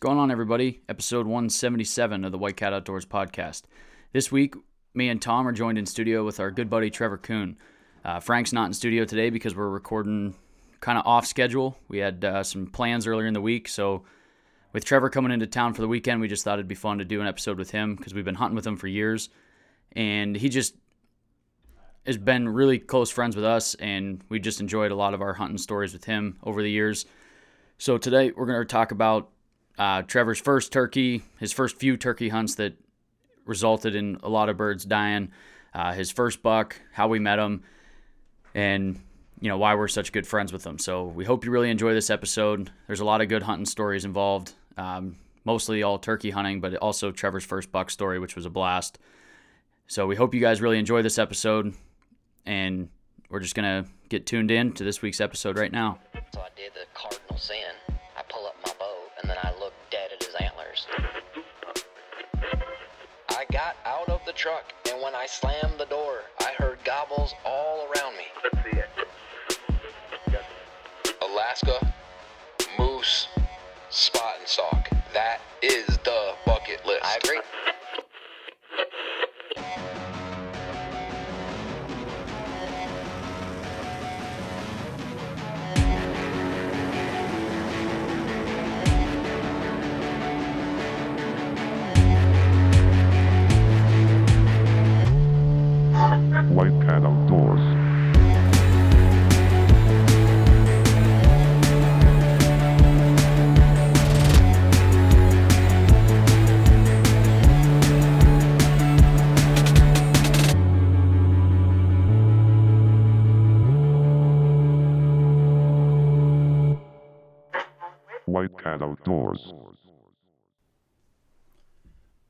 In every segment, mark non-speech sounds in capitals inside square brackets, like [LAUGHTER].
going on, everybody? Episode 177 of the White Cat Outdoors podcast. This week, me and Tom are joined in studio with our good buddy Trevor Kuhn. Uh, Frank's not in studio today because we're recording kind of off schedule. We had uh, some plans earlier in the week, so with Trevor coming into town for the weekend, we just thought it'd be fun to do an episode with him because we've been hunting with him for years, and he just has been really close friends with us, and we just enjoyed a lot of our hunting stories with him over the years. So today we're going to talk about uh, Trevor's first turkey, his first few turkey hunts that resulted in a lot of birds dying, uh, his first buck, how we met him, and you know why we're such good friends with him. So we hope you really enjoy this episode. There's a lot of good hunting stories involved, um, mostly all turkey hunting, but also Trevor's first buck story, which was a blast. So we hope you guys really enjoy this episode, and we're just gonna get tuned in to this week's episode right now. So I did the cardinal sin. I got out of the truck and when I slammed the door, I heard gobbles all around me. Let's see it. Alaska, moose, spot and stalk. Outdoors.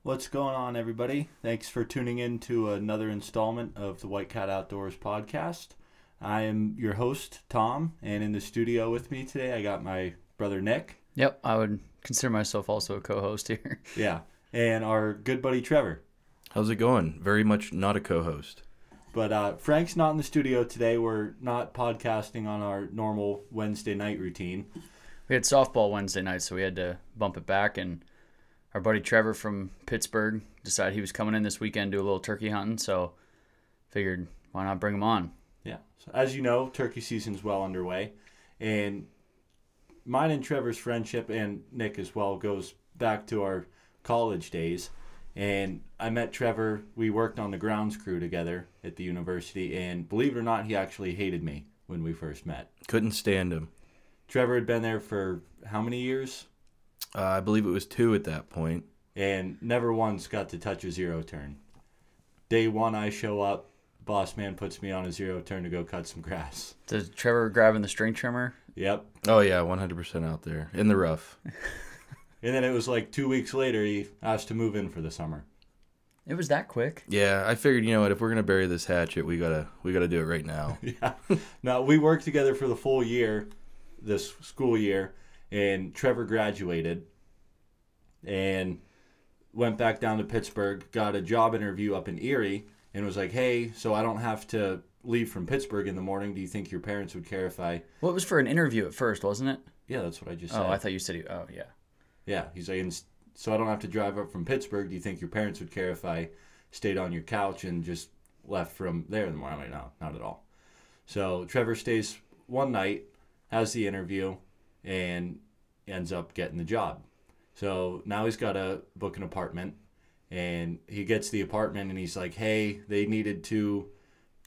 What's going on, everybody? Thanks for tuning in to another installment of the White Cat Outdoors podcast. I am your host, Tom, and in the studio with me today, I got my brother Nick. Yep, I would consider myself also a co-host here. [LAUGHS] Yeah, and our good buddy Trevor. How's it going? Very much not a co-host. But uh, Frank's not in the studio today. We're not podcasting on our normal Wednesday night routine. We had softball Wednesday night, so we had to bump it back. And our buddy Trevor from Pittsburgh decided he was coming in this weekend to do a little turkey hunting. So figured why not bring him on? Yeah. So as you know, turkey season's well underway, and mine and Trevor's friendship and Nick as well goes back to our college days. And I met Trevor. We worked on the grounds crew together at the university, and believe it or not, he actually hated me when we first met. Couldn't stand him. Trevor had been there for how many years, Uh, I believe it was two at that point. and never once got to touch a zero turn. Day one, I show up. Boss man puts me on a zero turn to go cut some grass. Does Trevor grabbing the string trimmer? Yep. Oh yeah, 100% out there in the rough. [LAUGHS] And then it was like two weeks later, he asked to move in for the summer. It was that quick. Yeah, I figured you know what if we're gonna bury this hatchet, we gotta we gotta do it right now. [LAUGHS] yeah. Now we worked together for the full year, this school year, and Trevor graduated, and went back down to Pittsburgh, got a job interview up in Erie, and was like, "Hey, so I don't have to leave from Pittsburgh in the morning. Do you think your parents would care if I?" Well, it was for an interview at first, wasn't it? Yeah, that's what I just Oh, said. I thought you said. Oh, yeah. Yeah, he's like, "And so I don't have to drive up from Pittsburgh. Do you think your parents would care if I stayed on your couch and just left from there in the morning? I'm like, no, not at all. So Trevor stays one night, has the interview, and ends up getting the job. So now he's got to book an apartment, and he gets the apartment, and he's like, hey, they needed to,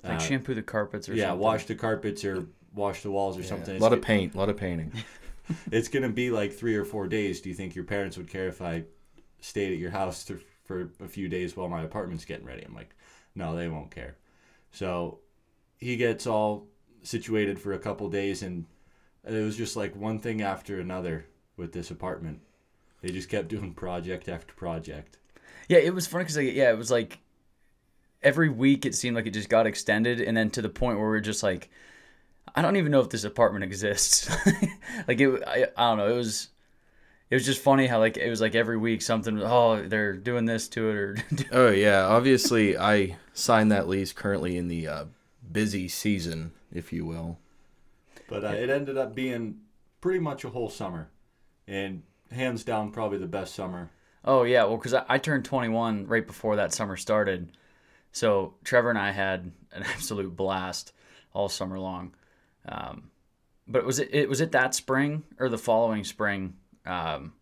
Like uh, shampoo the carpets or yeah, something. wash the carpets or wash the walls or Yeah, something. A It's lot of get- paint, a lot of painting. [LAUGHS] it's gonna be like three or four days. Do you think your parents would care if I stayed at your house to, for a few days while my apartment's getting ready? I'm like, no, they won't care. So he gets all situated for a couple days, and it was just like one thing after another with this apartment. They just kept doing [LAUGHS] project after project. Yeah, it was funny because like, yeah, it was like every week it seemed like it just got extended, and then to the point where we are just like, I don't even know if this apartment exists. [LAUGHS] like it, I, I don't know. It was, it was just funny how like it was like every week something. Oh, they're doing this to it, or [LAUGHS] Oh yeah, obviously I signed that lease currently in the uh, busy season, if you will. But uh, it ended up being pretty much a whole summer. And hands down probably the best summer. Oh yeah, well, because I, I turned 21 right before that summer started, so Trevor and I had an [LAUGHS] absolute blast all summer long. Um, but was it, it was it that spring or the following spring? Um,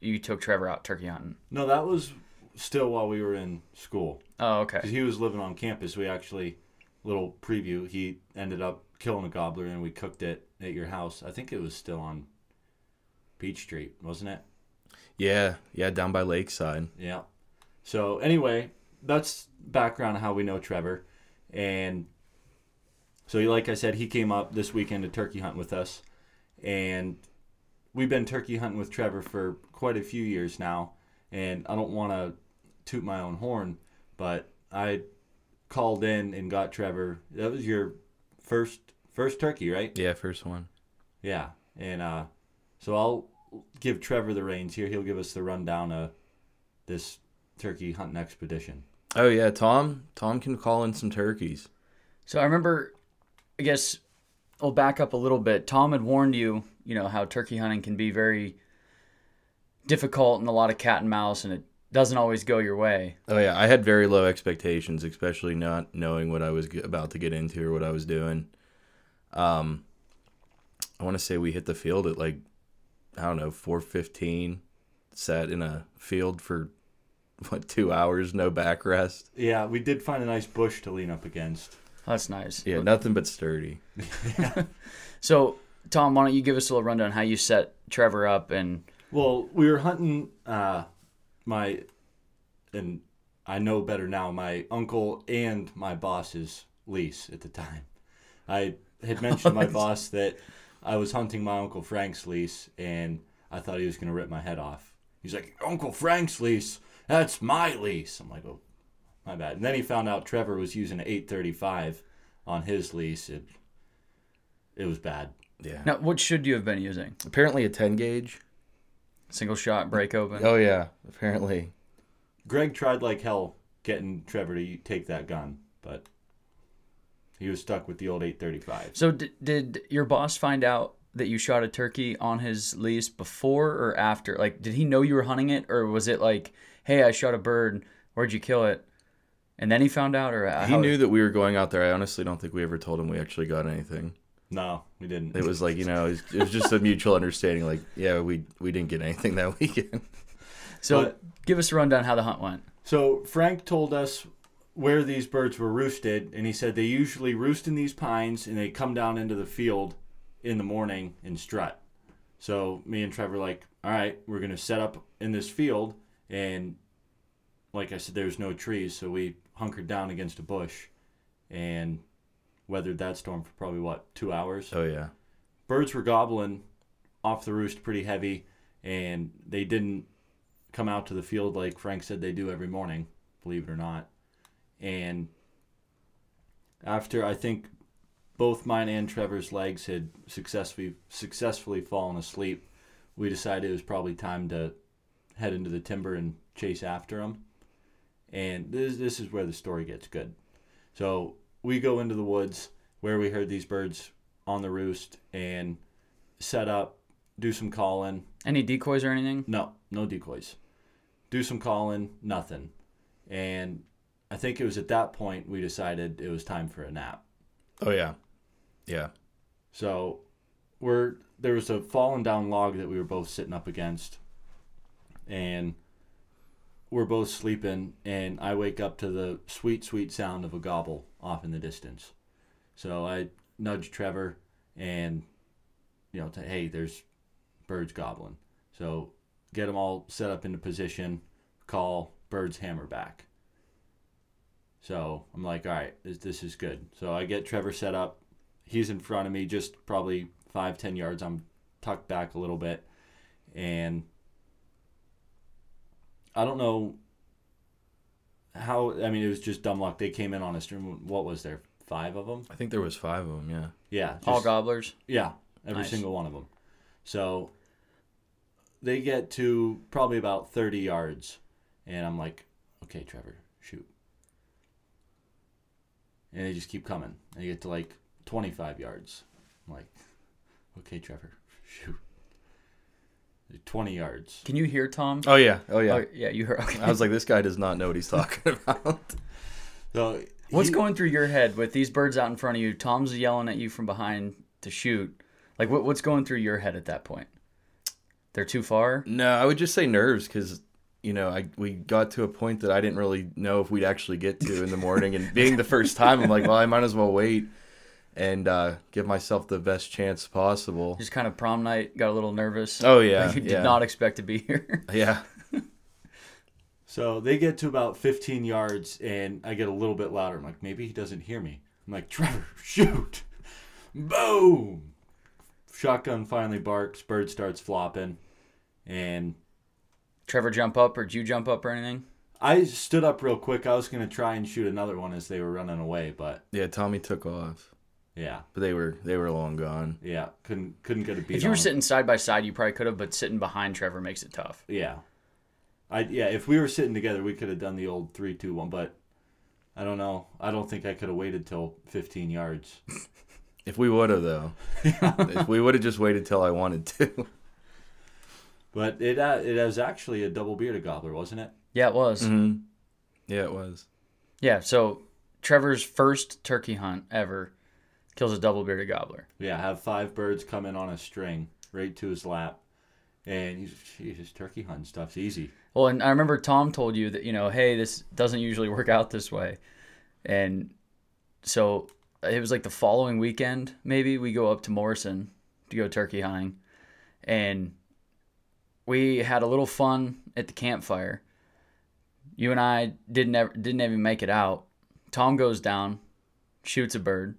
you took Trevor out turkey hunting. No, that was still while we were in school Oh okay. because he was living on campus. We actually little preview. He ended up killing a gobbler and we cooked it at your house. I think it was still on Beach Street, wasn't it? Yeah, yeah, down by Lakeside. Yeah. So anyway, that's background on how we know Trevor, and so like I said, he came up this weekend to turkey hunt with us, and we've been turkey hunting with Trevor for quite a few years now. And I don't want to toot my own horn, but I called in and got Trevor. That was your first first turkey, right? Yeah, first one. Yeah, and uh, so I'll give Trevor the reins here. He'll give us the rundown of this turkey hunting expedition. Oh yeah, Tom. Tom can call in some turkeys. So I remember, I guess, I'll back up a little bit. Tom had warned you, you know, how turkey hunting can be very difficult and a lot of cat and mouse, and it doesn't always go your way. Oh yeah, I had very low expectations, especially not knowing what I was about to get into or what I was doing. Um, I want to say we hit the field at like I don't know four fifteen. Sat in a field for [LAUGHS] what two hours, no backrest. Yeah, we did find a nice bush to lean up against. That's nice. Yeah, nothing but sturdy. yeah. [LAUGHS] So, Tom, why don't you give us a little rundown how you set Trevor up and Well, we were hunting uh, my, and I know better now, my uncle and my boss's lease at the time. I had mentioned to my [LAUGHS] boss that I was hunting my uncle Frank's lease, and I thought he was going to rip my head off. He's like, Uncle Frank's lease, that's my lease. I'm like, oh, my bad. And then he found out Trevor was using an 835 on his lease. It, it was bad. Yeah. now what should you have been using? Apparently a ten gauge. Single shot break open. Oh yeah, apparently. Greg tried like hell getting Trevor to take that gun, but he was stuck with the old 835. So did, did your boss find out that you shot a turkey on his lease before or after? Like, did he know you were hunting it, or was it like, "Hey, I shot a bird. Where'd you kill it?" And then he found out, or He how- knew that we were going out there. I honestly don't think we ever told him we actually got anything. No, we didn't. It was like you know, it was, it was just a mutual understanding. Like, yeah, we we didn't get anything that [LAUGHS] weekend. So But- give us a rundown how the hunt went. So Frank told us where these birds were roosted, and he said they usually roost in these pines and they come down into the field in the morning and strut. So me and Trevor like, all right, we're gonna set up in this field, and like I said, there's no trees, so we hunkered down against a bush, and weathered that storm for probably what two hours. Oh yeah, birds were gobbling off the roost pretty heavy, and they didn't come out to the field like Frank said they do every morning, believe it or not. And after I think both mine and Trevor's legs had successfully successfully fallen asleep, we decided it was probably time to head into the timber and chase after them. And this this is where the story gets good. So we go into the woods where we heard these birds on the roost and set up, do some calling. Any decoys or anything? No, no decoys. Do some calling, nothing. And I think it was at that point we decided it was time for a nap. oh yeah, yeah. So we're there was a fallen down log that we were both sitting up against, and we're both sleeping. And I wake up to the sweet, sweet sound of a gobble off in the distance. So I nudge Trevor, and you know, to, hey, there's birds gobbling. So get them all set up into position. Call birds hammer back. So I'm like, all right, this, this is good. So I get Trevor set up. He's in front of me, just probably five, ten yards. I'm tucked back a little bit, and I don't know how. I mean, it was just dumb luck. They came in on a stream. What was there? Five of them. I think there was five of them. Yeah. Yeah, All gobblers. yeah, every Nice. single one of them. So they get to probably about 30 yards, and I'm like, okay, Trevor, shoot. And they just keep coming. They get to like 25 yards. I'm like, okay, Trevor, [LAUGHS] shoot. 20 yards. Can you hear Tom? Oh yeah, oh yeah. Oh, yeah, you heard. Okay. I was like, this guy does not know what he's talking [LAUGHS] about. So What's he- going through your head with these birds out in front of you? Tom's yelling at you from behind to shoot. Like, what, what's going through your head at that point? They're too far. no, I would just say nerves because you know I we got to a point that I didn't really know if we'd actually get to in the morning, and being the first time, I'm like, well, I might as well wait and uh, give myself the best chance possible. Just kind of prom night. Got a little nervous. Oh yeah, Like, [LAUGHS] did yeah. not expect to be here. [LAUGHS] yeah. So they get to about 15 yards, and I get a little bit louder. I'm like, maybe he doesn't hear me. I'm like, Trevor, [LAUGHS] shoot! Boom! Shotgun finally barks. Bird starts flopping, and Trevor, jump up, or did you jump up or anything? I stood up real quick. I was gonna try and shoot another one as they were running away, but Yeah, Tommy took off, yeah, but they were they were long gone. yeah, couldn't couldn't get a beat. If you were on 'em. sitting side by side, you probably could have, but sitting behind Trevor makes it tough. yeah, I yeah, if we were sitting together, we could have done the old three, two, one. But I don't know. I don't think I could have waited till 15 yards. [LAUGHS] If we would have though, [LAUGHS] if we would have just waited till I wanted to. But it uh, it was actually a double bearded gobbler, wasn't it? Yeah, it was. hmm Yeah, it was. Yeah, so Trevor's first turkey hunt ever kills a double bearded gobbler. Yeah, have five birds come in on a string right to his lap, and he's Jesus, turkey hunting stuff's easy. Well, and I remember Tom told you that, you know, hey, this doesn't usually work out this way. And so it was like the following weekend, maybe we go up to Morrison to go turkey hunting. And we had a little fun at the campfire. You and I didn't ever, didn't even make it out. Tom goes down, shoots a bird.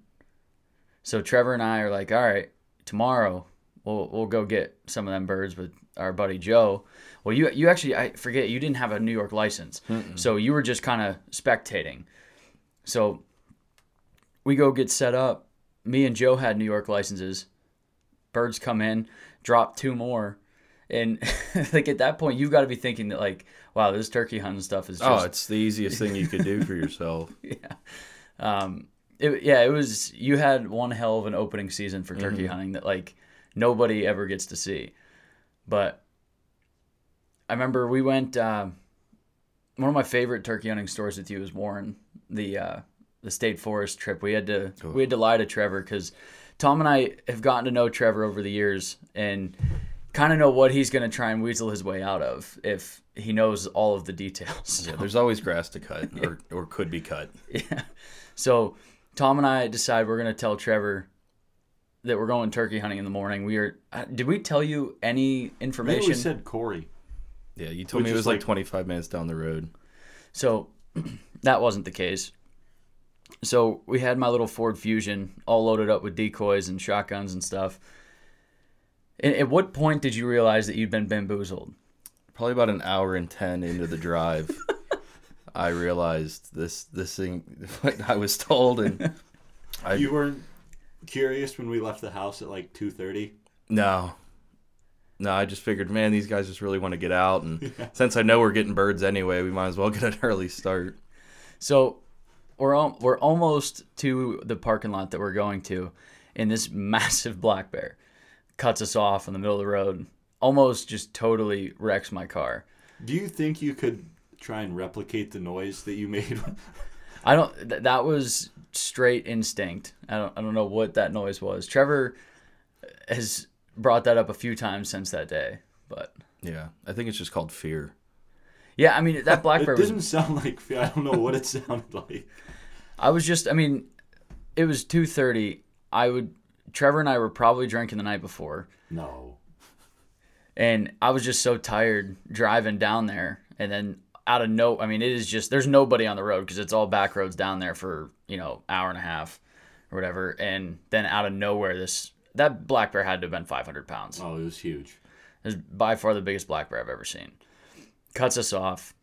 So Trevor and I are like, all right, tomorrow we'll we'll go get some of them birds with our buddy Joe. Well, you you actually I forget you didn't have a New York license, so you were just kind of spectating. So we go get set up. Me and Joe had New York licenses. Birds come in, drop two more, and [LAUGHS] like at that point, you've got to be thinking that like, wow, this turkey hunting stuff is just Oh, it's the easiest thing you could do for [LAUGHS] yourself. Yeah. Um, it, yeah, it was. You had one hell of an opening season for turkey hunting that like nobody ever gets to see. But I remember we went. Uh, one of my favorite turkey hunting stories with you was Warren, the uh, the state forest trip. We had to we had to lie to Trevor because Tom and I have gotten to know Trevor over the years and kind of know what he's going to try and weasel his way out of if he knows all of the details. Yeah, [LAUGHS] there's always grass to cut, [LAUGHS] or or could be cut. Yeah. So Tom and I decide we're gonna tell Trevor that we're going turkey hunting in the morning. We are. uh, Did we tell you any Maybe information? we said Corry. Yeah, you told Which me it was like like- 25 minutes down the road. So [CLEARS THROAT] that wasn't the case. So we had my little Ford Fusion all loaded up with decoys and shotguns and stuff. And at what point did you realize that you'd been bamboozled? Probably about an hour and 10 into the drive, [LAUGHS] I realized this this thing [LAUGHS] what I was told and [LAUGHS] I You weren't curious when we left the house at like 2:30. no. No, I just figured, man, these guys just really want to get out and [LAUGHS] since I know we're getting birds anyway, we might as well get an early start. So we're al- we're almost to the parking lot that we're going to, and this massive black bear cuts us off in the middle of the road. Almost just totally wrecks my car. Do you think you could try and replicate the noise that you made? I don't. Th- that was straight instinct. I don't. I don't know what that noise was. Trevor has brought that up a few times since that day. But Yeah, I think it's just called fear. yeah, I mean that [LAUGHS] black it bear didn't was. sound like I don't know what it [LAUGHS] sounded like. I was just. I mean, it was two thirty. I would. Trevor and I were probably drinking the night before. No. and I was just so tired driving down there, and then out of no, I mean, it is just there's nobody on the road because it's all back roads down there for you know hour and a half or whatever, and then out of nowhere, this that black bear had to have been 500 pounds. Oh, it was huge. It was by far the biggest black bear I've ever seen. Cuts us off,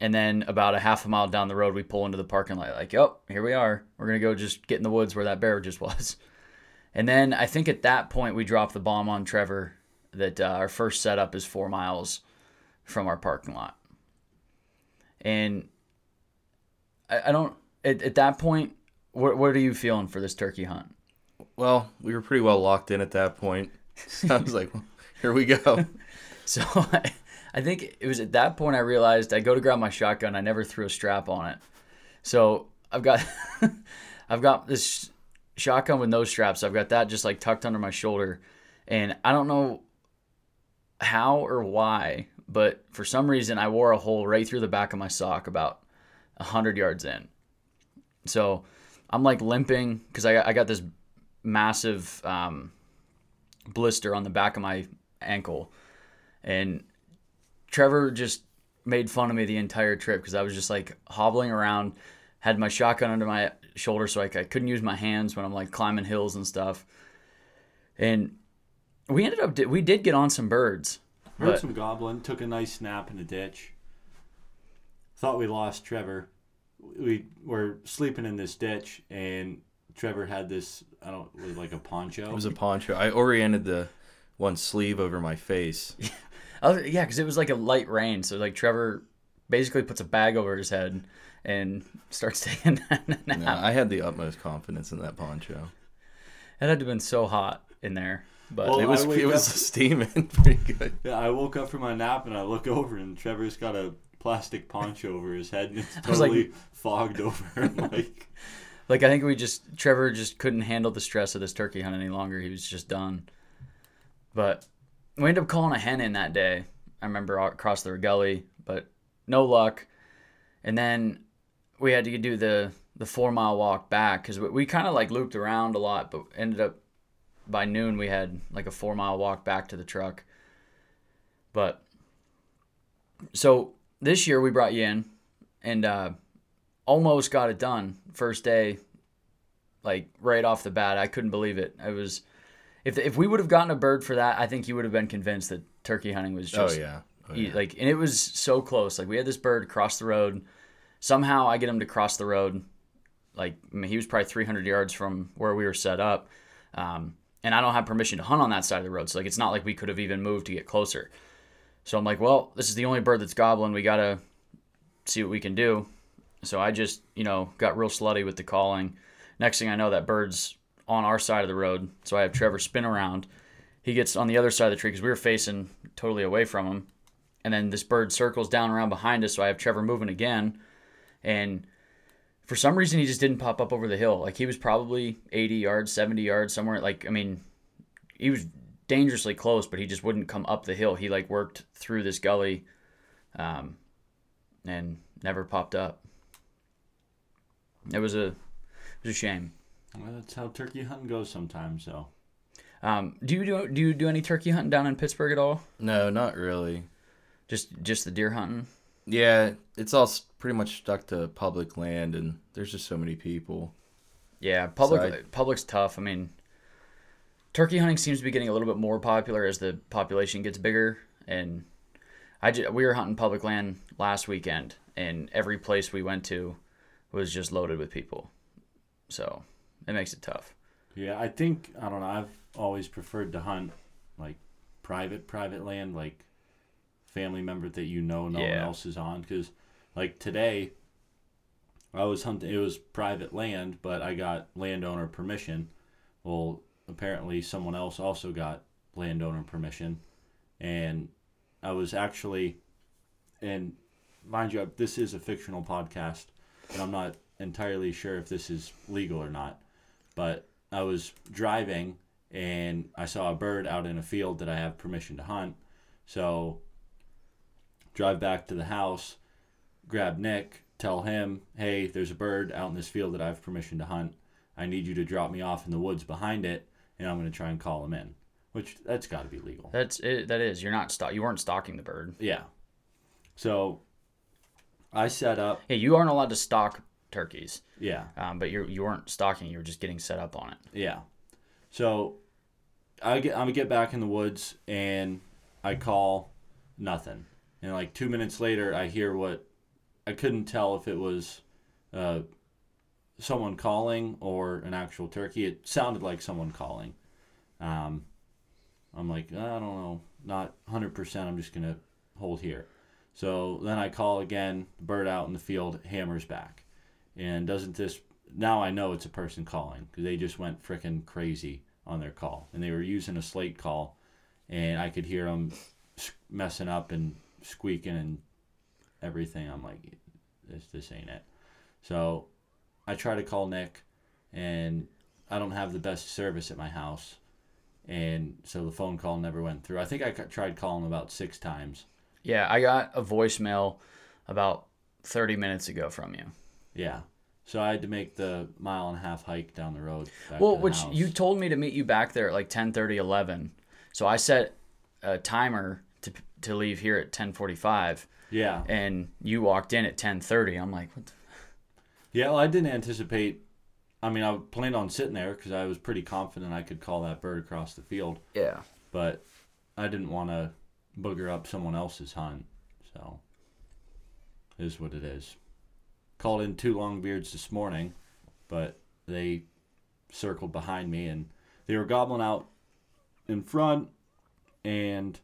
and then about a half a mile down the road, we pull into the parking lot. Like, oh, here we are. We're gonna go just get in the woods where that bear just [LAUGHS] was. And then I think at that point we dropped the bomb on Trevor that uh, our first setup is four miles from our parking lot. And I, I don't at, at that point. What what are you feeling for this turkey hunt? Well, we were pretty well locked in at that point. [LAUGHS] So I was like, well, here we go. [LAUGHS] So I, I think it was at that point I realized I go to grab my shotgun. I never threw a strap on it. So I've got [LAUGHS] I've got this shotgun with no straps. I've got that just like tucked under my shoulder, and I don't know how or why, but for some reason I wore a hole right through the back of my sock about hundred yards in. So I'm like limping because I I got this massive um, blister on the back of my ankle, and Trevor just made fun of me the entire trip because I was just like hobbling around, had my shotgun under my shoulder so like I couldn't use my hands when I'm like climbing hills and stuff. And we ended up we did get on some birds. Heard But- some goblin, took a nice snap in a ditch. Thought we lost Trevor. We were sleeping in this ditch, and Trevor had this, I don't, was like a poncho. It was a poncho. I oriented the one sleeve over my face. [LAUGHS] Yeah, because it was like a light rain, so like Trevor basically puts a bag over his head and starts [LAUGHS] taking a nap. No, I had the utmost confidence in that poncho. It had to have been so hot in there, but Well, It was it was up- steaming [LAUGHS] pretty good. yeah, I woke up from my nap, and I look over, and Trevor's got a plastic poncho over his head, and it's [LAUGHS] was like- totally fogged over. [LAUGHS] I'm like, like I think we just Trevor just couldn't handle the stress of this turkey hunt any longer. He was just done. But we ended up calling a hen in that day. I remember across the gully, but no luck. And then we had to do the the four mile walk back because we, we kind of like looped around a lot, but ended up by noon we had like a four mile walk back to the truck. But so this year we brought you in and uh, almost got it done first day, like right off the bat. I couldn't believe it. I was if if we would have gotten a bird for that, I think you would have been convinced that turkey hunting was Oh just yeah. Oh, yeah. like and it was so close like we had this bird cross the road somehow i get him to cross the road like I mean, he was probably 300 yards from where we were set up um, and i don't have permission to hunt on that side of the road. So like it's not like we could have even moved to get closer. So i'm like well this is the only bird that's gobbling we gotta see what we can do. So i just you know got real slutty with the calling. Next thing i know that bird's on our side of the road. So i have trevor spin around. He gets on the other side of the tree because we were facing totally away from him. And then this bird circles down around behind us. So i have trevor moving again. And for some reason he just didn't pop up over the hill. Like he was probably 80 yards 70 yards somewhere like i mean he was dangerously close but he just wouldn't come up the hill. He like worked through this gully um, and never popped up. It was a it was a shame. Well, that's how turkey hunting goes sometimes. So um, do you do do you do any turkey hunting down in pittsburgh at all? No, not really. just just the deer hunting Yeah, it's all pretty much stuck to public land, and there's just so many people. Yeah, public So I- public's tough. I mean, turkey hunting seems to be getting a little bit more popular as the population gets bigger. And I ju- we were hunting public land last weekend, and every place we went to was just loaded with people. So it makes it tough. yeah, I think I don't know. I've always preferred to hunt like private private land, like family member that you know no one else is on. Because like today, I was hunting. It was private land, but I got landowner permission. Well, apparently someone else also got landowner permission, and I was actually, and mind you, this is a fictional podcast, and I'm not entirely sure if this is legal or not. But I was driving and I saw a bird out in a field that I have permission to hunt. So drive back to the house, grab Nick, tell him, "Hey, there's a bird out in this field that I have permission to hunt. I need you to drop me off in the woods behind it, and I'm going to try and call him in." Which that's got to be legal. That's it. That is. You're not stock. You weren't stalking the bird. Yeah. So I set up. Yeah, you aren't allowed to stalk turkeys. Yeah. Um, but you you weren't stalking. You were just getting set up on it. Yeah. So I get I'm gonna get back in the woods and I call nothing. And like two minutes later I hear what I couldn't tell if it was uh, someone calling or an actual turkey. It sounded like someone calling. Um, I'm like, I don't know, not 100%. I'm just going to hold here. So then I call again, bird out in the field hammers back. And doesn't this, now I know it's a person calling because they just went freaking crazy on their call. And they were using a slate call. And I could hear them messing up and squeaking and everything. I'm like, this this ain't it. So I try to call Nick, and I don't have the best service at my house, and so the phone call never went through. I think I tried calling about six times. Yeah, I got a voicemail about 30 minutes ago from you. Yeah. So I had to make the mile and a half hike down the road. Back Well, which house. you told me to meet you back there at like 10:30, 11. So I set a timer to leave here at 10:45, yeah. and you walked in at 10:30. I'm like, what the [LAUGHS] Yeah, well, I didn't anticipate. I mean, I planned on sitting there because I was pretty confident I could call that bird across the field, Yeah. but I didn't want to booger up someone else's hunt. So, it is what it is. Called in two longbeards this morning, but they circled behind me and they were gobbling out in front, and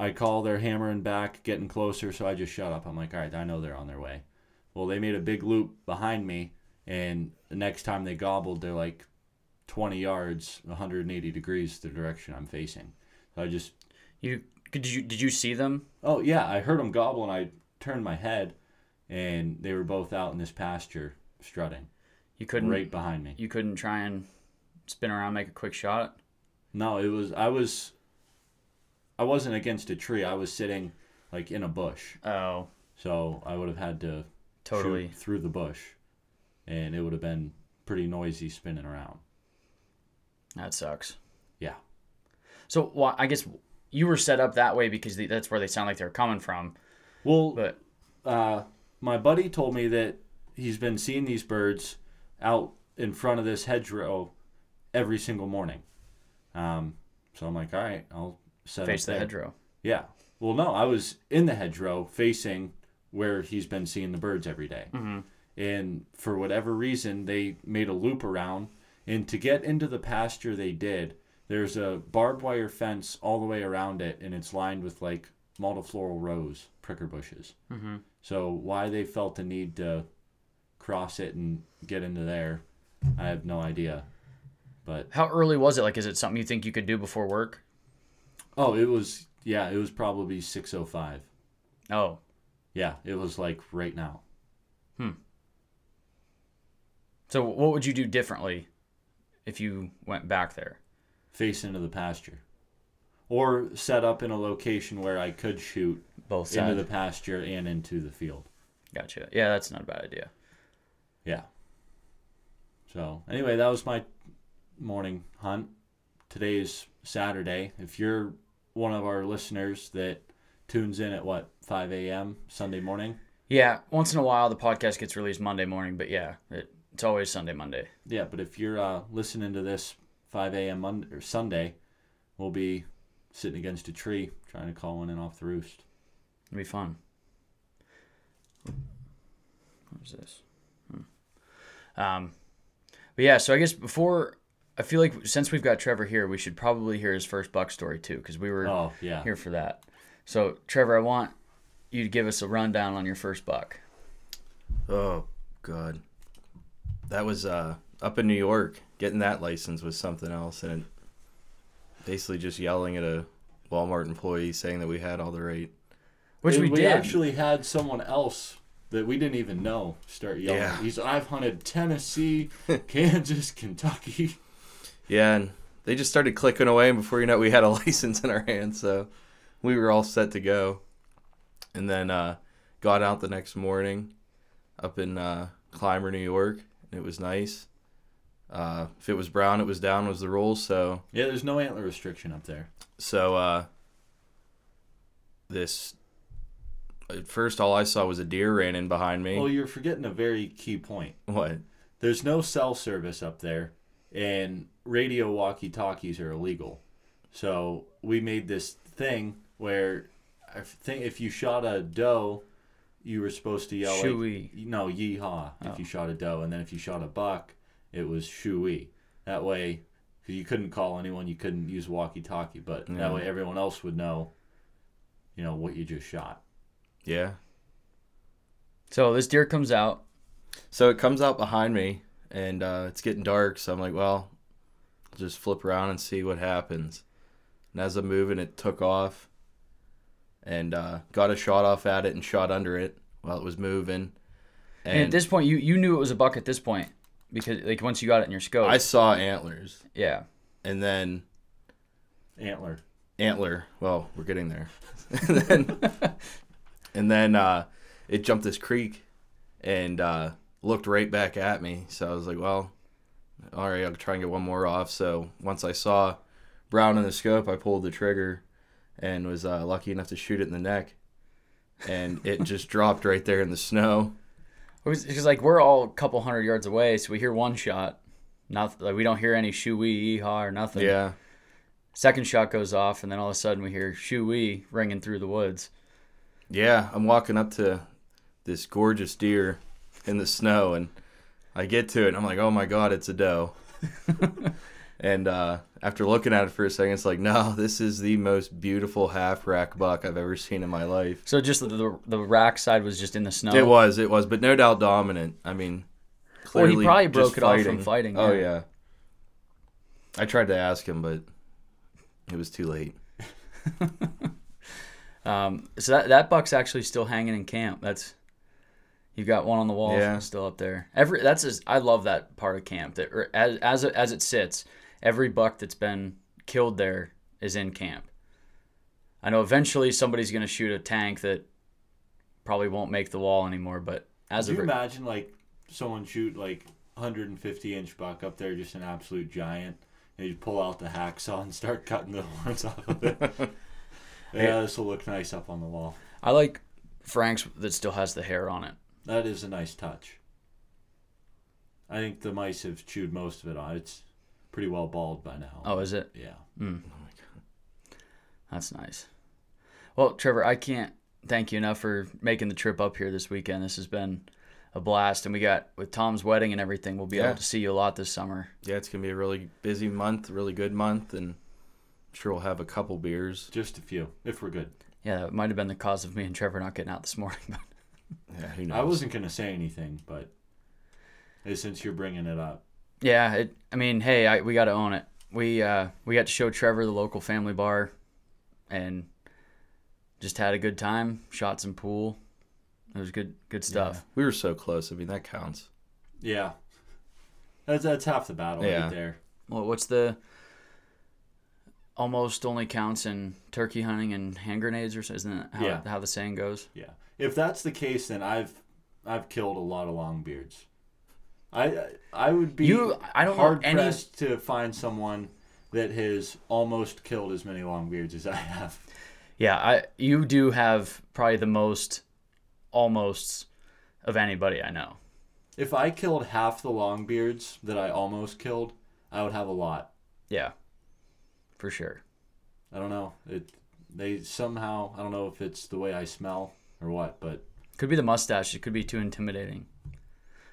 I call their hammering back, getting closer, so I just shut up. I'm like, all right, I know they're on their way. Well, they made a big loop behind me, and the next time they gobbled, they're like 20 yards, 180 degrees the direction I'm facing. So I just, You did you did you see them? oh yeah, I heard them gobble, and I turned my head, and they were both out in this pasture strutting You couldn't right behind me. you couldn't try and spin around, make a quick shot. No, it was I was, I wasn't against a tree. I was sitting like in a bush, Oh, so I would have had to totally. shoot through the bush, and it would have been pretty noisy spinning around. That sucks. Yeah. So, well, I guess you were set up that way because that's where they sound like they're coming from. Well, But uh, my buddy told me that he's been seeing these birds out in front of this hedgerow every single morning. Um, so I'm like, all right, I'll set face the hedgerow. Yeah. Well, no, I was in the hedgerow facing where he's been seeing the birds every day. And for whatever reason, they made a loop around. And to get into the pasture, they did. There's a barbed wire fence all the way around it, and it's lined with like multifloral rose, pricker bushes. Mm-hmm. So why they felt the need to cross it and get into there, I have no idea. But How early was it? Like, is it something you think you could do before work? Oh, it was yeah, it was probably six oh five. Oh, Yeah, it was like right now. Hmm. So what would you do differently if you went back there? face into the pasture or set up in a location where I could shoot Both into the pasture and into the field. Gotcha. Yeah, that's not a bad idea. Yeah. So, anyway, that was my morning hunt. Today is Saturday. If you're one of our listeners that tunes in at what, 5 a.m. Sunday morning? Yeah, once in a while the podcast gets released Monday morning, but yeah, it, it's always Sunday, Monday. Yeah, but if you're uh, listening to this 5 a.m. Monday or Sunday, we'll be sitting against a tree trying to call one in off the roost. It'll be fun. What is this? Hmm. Um, but yeah, so I guess before I feel like since we've got Trevor here, we should probably hear his first buck story too, because we were Oh, yeah. here for that. So Trevor, I want you to give us a rundown on your first buck. Oh God, that was uh, up in New York. Getting that license was something else, and it, basically just yelling at a Walmart employee saying that we had all the right. Which we, we did. actually had someone else that we didn't even know start yelling. Yeah. He's I've hunted Tennessee, [LAUGHS] Kansas, Kentucky. Yeah, and they just started clicking away, and before you know, it, we had a [LAUGHS] license in our hands, so we were all set to go. And then uh, got out the next morning, up in uh, Clymer, New York, and it was nice. Uh, if it was brown, it was down was the rule. So Yeah, there's no antler restriction up there. So uh this at first all I saw was a deer ran in behind me. Well, you're forgetting a very key point. what? There's no cell service up there, and radio walkie-talkies are illegal. So we made this thing where I think if you shot a doe, you were supposed to yell Shoo-wee. like no yeehaw if Oh. you shot a doe, and then if you shot a buck, it was shoo-wee. That way, because you couldn't call anyone, you couldn't use walkie-talkie, but Yeah. that way everyone else would know, you know, what you just shot. Yeah. So this deer comes out. So it comes out behind me and uh it's getting dark, so I'm like, well, I'll just flip around and see what happens. And as I'm moving it took off and uh, got a shot off at it and shot under it while it was moving. And, at this point, you you knew it was a buck at this point because like once you got it in your scope. I saw antlers, yeah. and then Antler. antler. Well, we're getting there. [LAUGHS] and then, [LAUGHS] and then uh, it jumped this creek and uh, looked right back at me. So I was like, well, all right, I'll try and get one more off. So once I saw brown in the scope, I pulled the trigger and was uh, lucky enough to shoot it in the neck. And it [LAUGHS] just dropped right there in the snow. It was Because like we're all a couple hundred yards away, so we hear one shot. Nothing. Like we don't hear any shoo wee yeehaw or nothing. Yeah. Second shot goes off, and then all of a sudden we hear shoo wee ringing through the woods. Yeah, I'm walking up to this gorgeous deer in the snow, and I get to it, and I'm like, oh my god, it's a doe. [LAUGHS] and uh, after looking at it for a second, it's like, no, this is the most beautiful half rack buck I've ever seen in my life. So just the, the the rack side was just in the snow. It was, it was, but no doubt dominant. I mean, clearly, Well, he probably broke it off from fighting, Oh yeah. yeah. I tried to ask him, but it was too late. [LAUGHS] Um, so that that buck's actually still hanging in camp. That's you got one on the wall Yeah. still up there. Every that's just, I love that part of camp. That as as it, as it sits, every buck that's been killed there is in camp. I know eventually somebody's gonna shoot a tank that probably won't make the wall anymore, but as Could of you right- imagine like someone shoot like 150 inch buck up there, just an absolute giant, and you pull out the hacksaw and start cutting the [LAUGHS] horns off of it? [LAUGHS] yeah, this will look nice up on the wall. I like Frank's that still has the hair on it. That is a nice touch. I think the mice have chewed most of it on. It's pretty well bald by now. Oh, is it? Yeah. Mm. Oh my god, that's nice. Well, Trevor, I can't thank you enough for making the trip up here this weekend. This has been a blast, and we got with Tom's wedding and everything. We'll be Yeah. able to see you a lot this summer. Yeah, it's gonna be a really busy month, really good month, and I'm sure we'll have a couple beers. Just a few, if we're good. Yeah, it might have been the cause of me and Trevor not getting out this morning. [LAUGHS] But Yeah, who knows? I wasn't gonna say anything, but since you're bringing it up, yeah, it, I mean, hey, I, we got to own it. We uh, we got to show Trevor the local family bar, and just had a good time. Shot some pool. It was good good stuff. We were so close. I mean, that counts. yeah, that's that's half the battle Yeah. right there. Well, what's the almost only counts in turkey hunting and hand grenades, or so- isn't that how, Yeah. how the saying goes? Yeah. If that's the case, then I've I've killed a lot of longbeards. I I would be You- I don't hard any- pressed to find someone that has almost killed as many longbeards as I have. Yeah, I you do have probably the most almosts of anybody I know. If I killed half the longbeards that I almost killed, I would have a lot. Yeah, for sure. I don't know. It they somehow I don't know if it's the way I smell or what, but Could be the mustache. It could be too intimidating.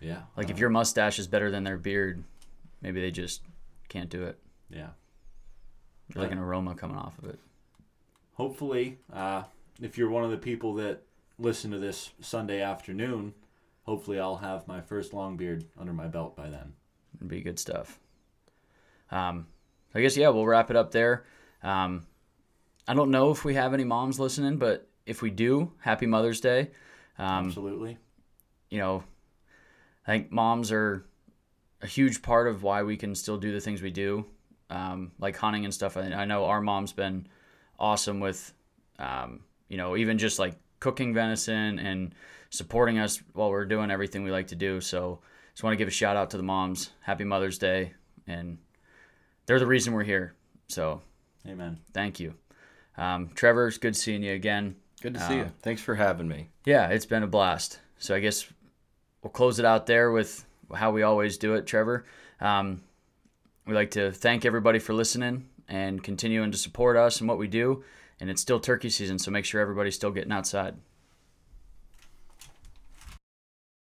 yeah. Like if your mustache is better than their beard, maybe they just can't do it. yeah. There's like an aroma coming off of it. hopefully, uh, if you're one of the people that listen to this Sunday afternoon, hopefully I'll have my first long beard under my belt by then. It'd be good stuff. Um, I guess yeah, we'll wrap it up there. Um, I don't know if we have any moms listening, but if we do, happy Mother's Day. Um, Absolutely. you know, I think moms are a huge part of why we can still do the things we do, um, like hunting and stuff. I, I know our mom's been awesome with, um, you know, even just like cooking venison and supporting us while we're doing everything we like to do. So just want to give a shout out to the moms. Happy Mother's Day. And they're the reason we're here. So Amen. thank you. Um, Trevor, it's good seeing you again. Good to see you. Thanks for having me. Yeah, it's been a blast. So I guess we'll close it out there with how we always do it, Trevor. Um, we like to thank everybody for listening and continuing to support us and what we do. And it's still turkey season, so make sure everybody's still getting outside.